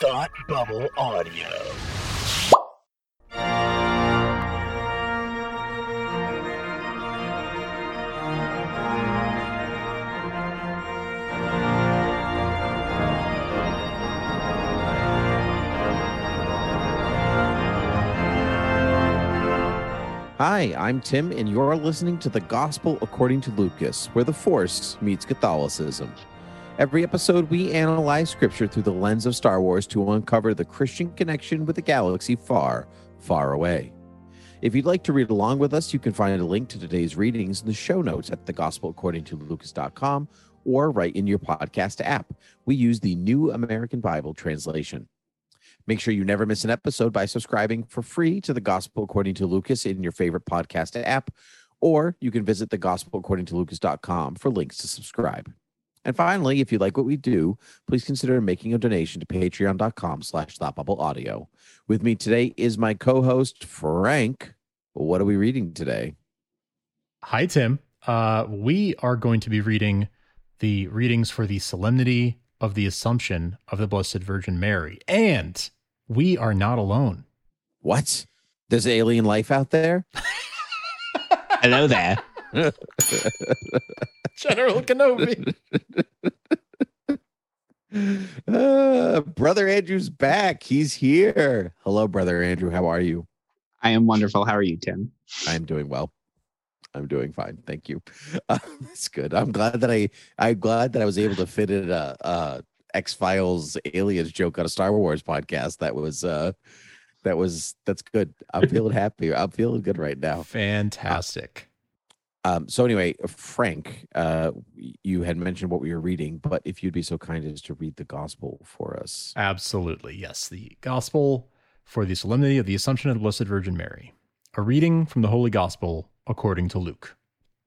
Thought Bubble Audio. Hi, I'm Tim, and you're listening to the Gospel According to Lucas, where the Force meets Catholicism. Every episode, we analyze scripture through the lens of Star Wars to uncover the Christian connection with the galaxy far, far away. If you'd like to read along with us, you can find a link to today's readings in the show notes at thegospelaccordingtolucas.com or right in your podcast app. We use the New American Bible translation. Make sure you never miss an episode by subscribing for free to the Gospel According to Lucas in your favorite podcast app, or you can visit thegospelaccordingtolucas.com for links to subscribe. And finally, if you like what we do, please consider making a donation to patreon.com slash audio. With me today is my co-host, Frank. What are we reading today? Hi, Tim. Uh, we are going to be reading the readings for the Solemnity of the Assumption of the Blessed Virgin Mary. And we are not alone. What? There's alien life out there? Hello there. General Kenobi. uh, Brother Andrew's back. He's here. Hello, Brother Andrew. How are you? I am wonderful. How are you, Tim? I'm doing well. I'm doing fine. Thank you. Uh, that's good. I'm glad that I I'm glad that I was able to fit in a, a X Files aliens joke on a Star Wars podcast. That was uh that was that's good. I'm feeling happy. I'm feeling good right now. Fantastic. Um, so anyway, Frank, uh, you had mentioned what we were reading, but if you'd be so kind as to read the gospel for us. Absolutely. Yes. The gospel for the solemnity of the Assumption of the Blessed Virgin Mary. A reading from the Holy Gospel according to Luke.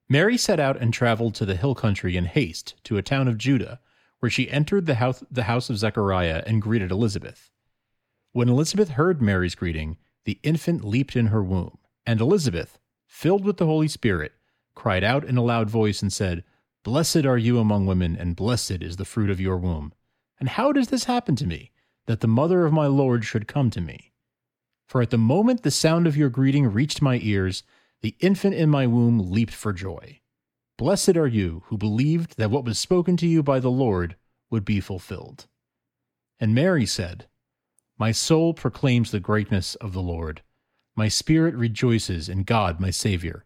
Mary set out and traveled to the hill country in haste to a town of Judah where she entered the house, the house of Zechariah and greeted Elizabeth. When Elizabeth heard Mary's greeting, the infant leaped in her womb, and Elizabeth, filled with the Holy Spirit, cried out in a loud voice and said, Blessed are you among women, and blessed is the fruit of your womb. And how does this happen to me, that the mother of my Lord should come to me? For at the moment the sound of your greeting reached my ears, the infant in my womb leaped for joy. Blessed are you who believed that what was spoken to you by the Lord would be fulfilled. And Mary said, My soul proclaims the greatness of the Lord. My spirit rejoices in God my Saviour,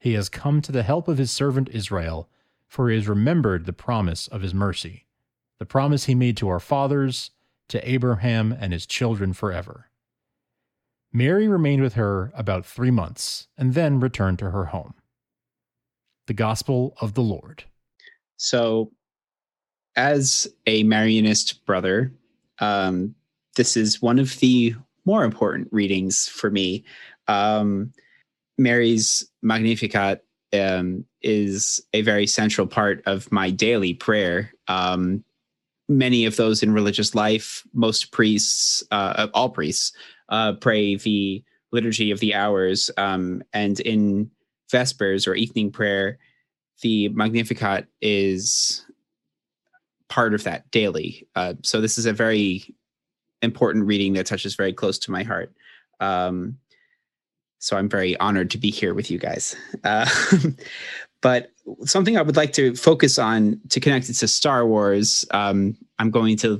He has come to the help of his servant Israel, for he has remembered the promise of his mercy, the promise he made to our fathers, to Abraham and his children forever. Mary remained with her about three months, and then returned to her home the gospel of the Lord. So, as a Marianist brother, um, this is one of the more important readings for me. Um, Mary's Magnificat um, is a very central part of my daily prayer. Um, many of those in religious life, most priests, uh, all priests, uh, pray the liturgy of the hours. Um, and in Vespers or evening prayer, the Magnificat is part of that daily. Uh, so this is a very important reading that touches very close to my heart. Um, so I'm very honored to be here with you guys. Uh, but something I would like to focus on to connect it to Star Wars, um, I'm going to,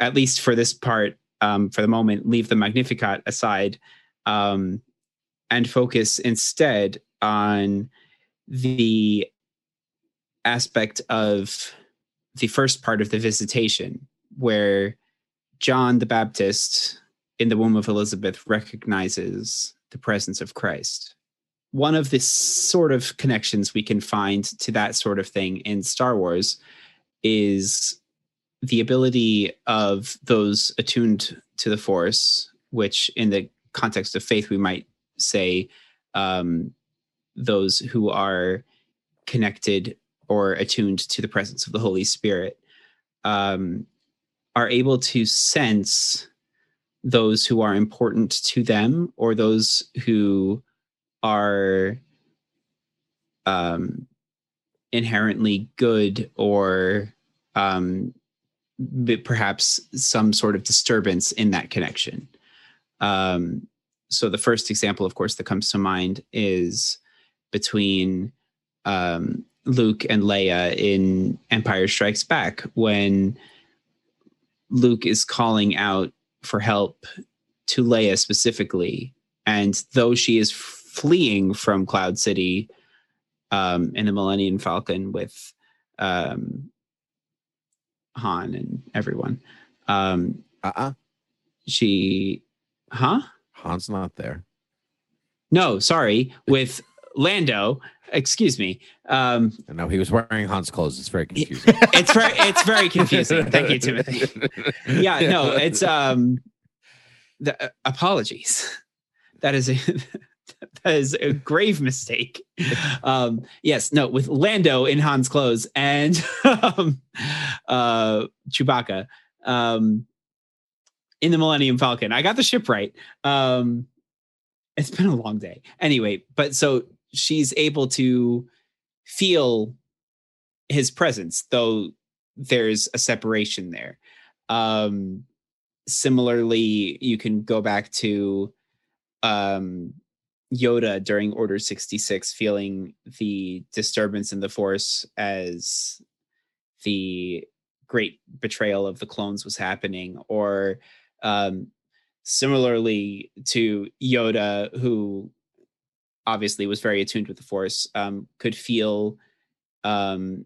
at least for this part, um, for the moment, leave the Magnificat aside um, and focus instead on the aspect of the first part of the visitation, where John the Baptist in the womb of Elizabeth recognizes the presence of Christ. One of the sort of connections we can find to that sort of thing in Star Wars is the ability of those attuned to the Force, which in the context of faith we might say um, those who are connected or attuned to the presence of the Holy Spirit um, are able to sense those who are important to them or those who are um, inherently good or um, perhaps some sort of disturbance in that connection. Um, so the first example, of course, that comes to mind is between um, Luke and Leia in Empire Strikes Back when Luke is calling out for help to Leia specifically. And though she is fleeing from Cloud City um, in the Millennium Falcon with um, Han and everyone, um, Uh-uh. she, huh? Han's not there. No, sorry, with Lando. Excuse me. Um, No, he was wearing Han's clothes. It's very confusing. it's very, it's very confusing. Thank you, Timothy. yeah no it's um the uh, apologies that is a that is a grave mistake um yes no with lando in han's clothes and um uh chewbacca um in the millennium falcon i got the ship right um it's been a long day anyway but so she's able to feel his presence though there's a separation there. Um similarly you can go back to um yoda during order 66 feeling the disturbance in the force as the great betrayal of the clones was happening or um similarly to yoda who obviously was very attuned with the force um could feel um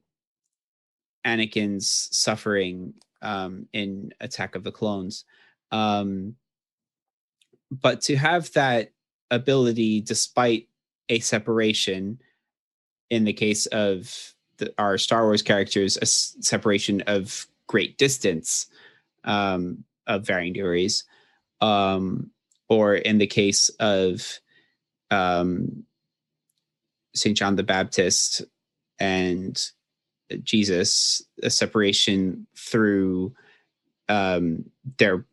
anakin's suffering um, in Attack of the Clones. Um, but to have that ability, despite a separation, in the case of the, our Star Wars characters, a s- separation of great distance um, of varying degrees, um, or in the case of um, St. John the Baptist and Jesus, a separation through um, their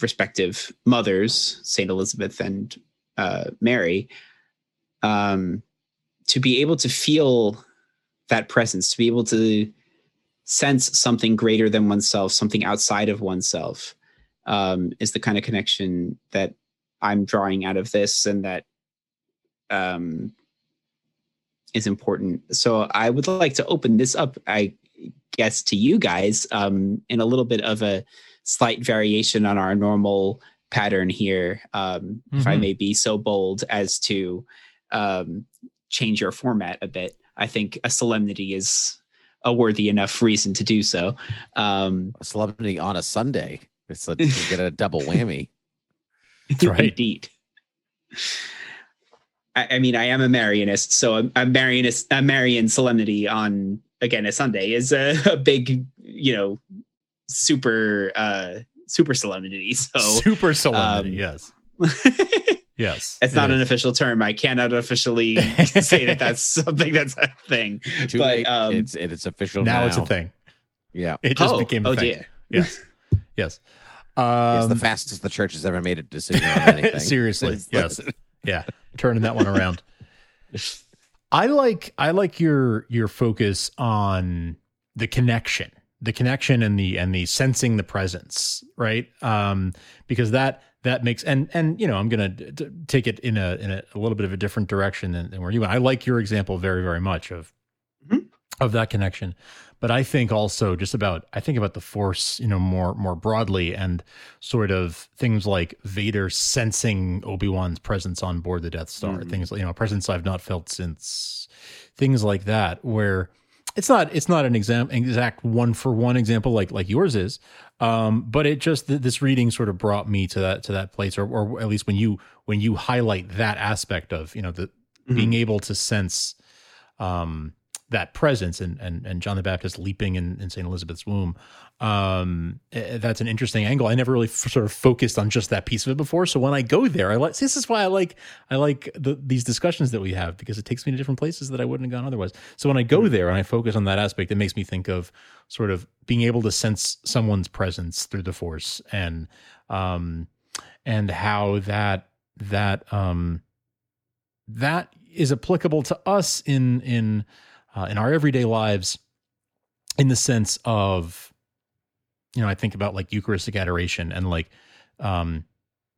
respective mothers, Saint Elizabeth and uh, Mary, um, to be able to feel that presence, to be able to sense something greater than oneself, something outside of oneself, um, is the kind of connection that I'm drawing out of this, and that um, is important. So I would like to open this up, I guess, to you guys um, in a little bit of a slight variation on our normal pattern here, um, if I Mhm. may be so bold as to um, change your format a bit. I think a solemnity is a worthy enough reason to do so. Um, A solemnity on a Sunday. It's a, you get a double whammy. That's right. Indeed. I, I mean, I am a Marianist, so a, a Marianist, a Marian solemnity on again a Sunday is a, a big, you know, super, uh, super solemnity. So Super solemnity. um, yes. Yes. it's it not an official term. I cannot officially say that that's something that's a thing. Too But, late. um, it's it's official now now. it's a thing. Yeah. It just oh, became a oh thing. dear. Yes. Yes. it's the Um, fastest the church has ever made a decision on anything. Seriously, It's yes. Yeah, turning that one around. I like I like your your focus on the connection, the connection and the and the sensing the presence, right? Um, because that that makes and and you know I'm gonna take it in a in a, a little bit of a different direction than, than where you went. I like your example very very much of. Of that connection, but I think also just about I think about the force, you know, more more broadly and sort of things like Vader sensing Obi Wan's presence on board the Death Star, Mhm. things you know, a presence I've not felt since things like that, where it's not it's not an exam exact one for one example like like yours is, um, but it just th- this reading sort of brought me to that to that place, or or at least when you when you highlight that aspect of you know the Mhm. being able to sense um that presence and and and John the Baptist leaping in, in Saint Elizabeth's womb. Um, eh, that's an interesting angle. I never really f- sort of focused on just that piece of it before. So when I go there, I like this is why I like I like the, these discussions that we have because it takes me to different places that I wouldn't have gone otherwise. So when I go there and I focus on that aspect, it makes me think of sort of being able to sense someone's presence through the Force and um and how that that um that is applicable to us in in uh, in our everyday lives in the sense of you know i think about like eucharistic adoration and like um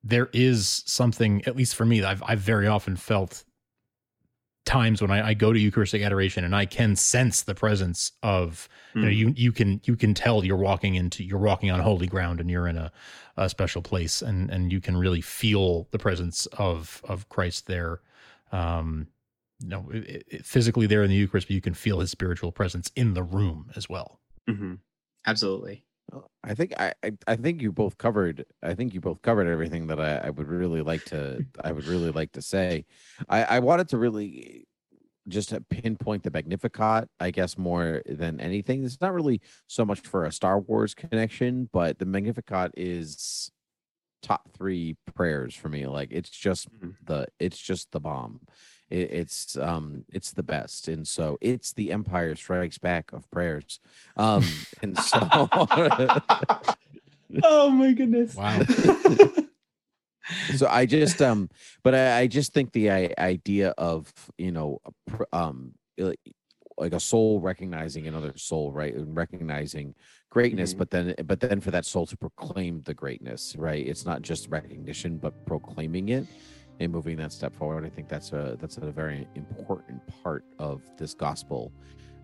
there is something at least for me i've i've very often felt times when I, I go to eucharistic adoration and i can sense the presence of you know Mm. you you can you can tell you're walking into you're walking on holy ground and you're in a, a special place and and you can really feel the presence of of christ there um you know it, it- physically there in the eucharist but you can feel his spiritual presence in the room as well Mhm. Absolutely. I think I, I I think you both covered I think you both covered everything that I, I would really like to I would really like to say. I, I wanted to really just to pinpoint the Magnificat, I guess more than anything. It's not really so much for a Star Wars connection, but the Magnificat is top three prayers for me. Like it's just Mhm. the it's just the bomb. It, it's um it's the best, and so it's the Empire Strikes Back of prayers. Um, and so oh my goodness. Wow. so I just um, but I, I just think the I, idea of you know um like like a soul recognizing another soul, right, and recognizing greatness, Mhm. but then but then for that soul to proclaim the greatness, right? It's not just recognition, but proclaiming it and moving that step forward. I think that's a that's a very important part of this gospel.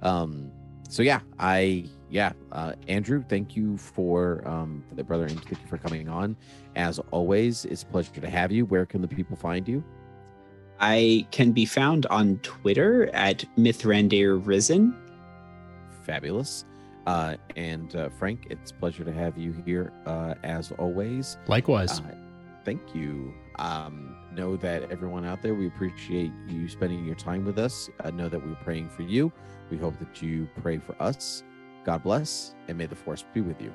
Um, so yeah, I yeah, uh, Andrew, thank you for um, the brother, and thank you for coming on. As always, it's a pleasure to have you. Where can the people find you? I can be found on Twitter at Mithrandir Risen. Fabulous. Uh, and uh, Frank, it's a pleasure to have you here uh, as always. likewise Uh, thank you. Um, know that everyone out there, we appreciate you spending your time with us. Uh, know that we're praying for you. We hope that you pray for us. God bless, and may the force be with you.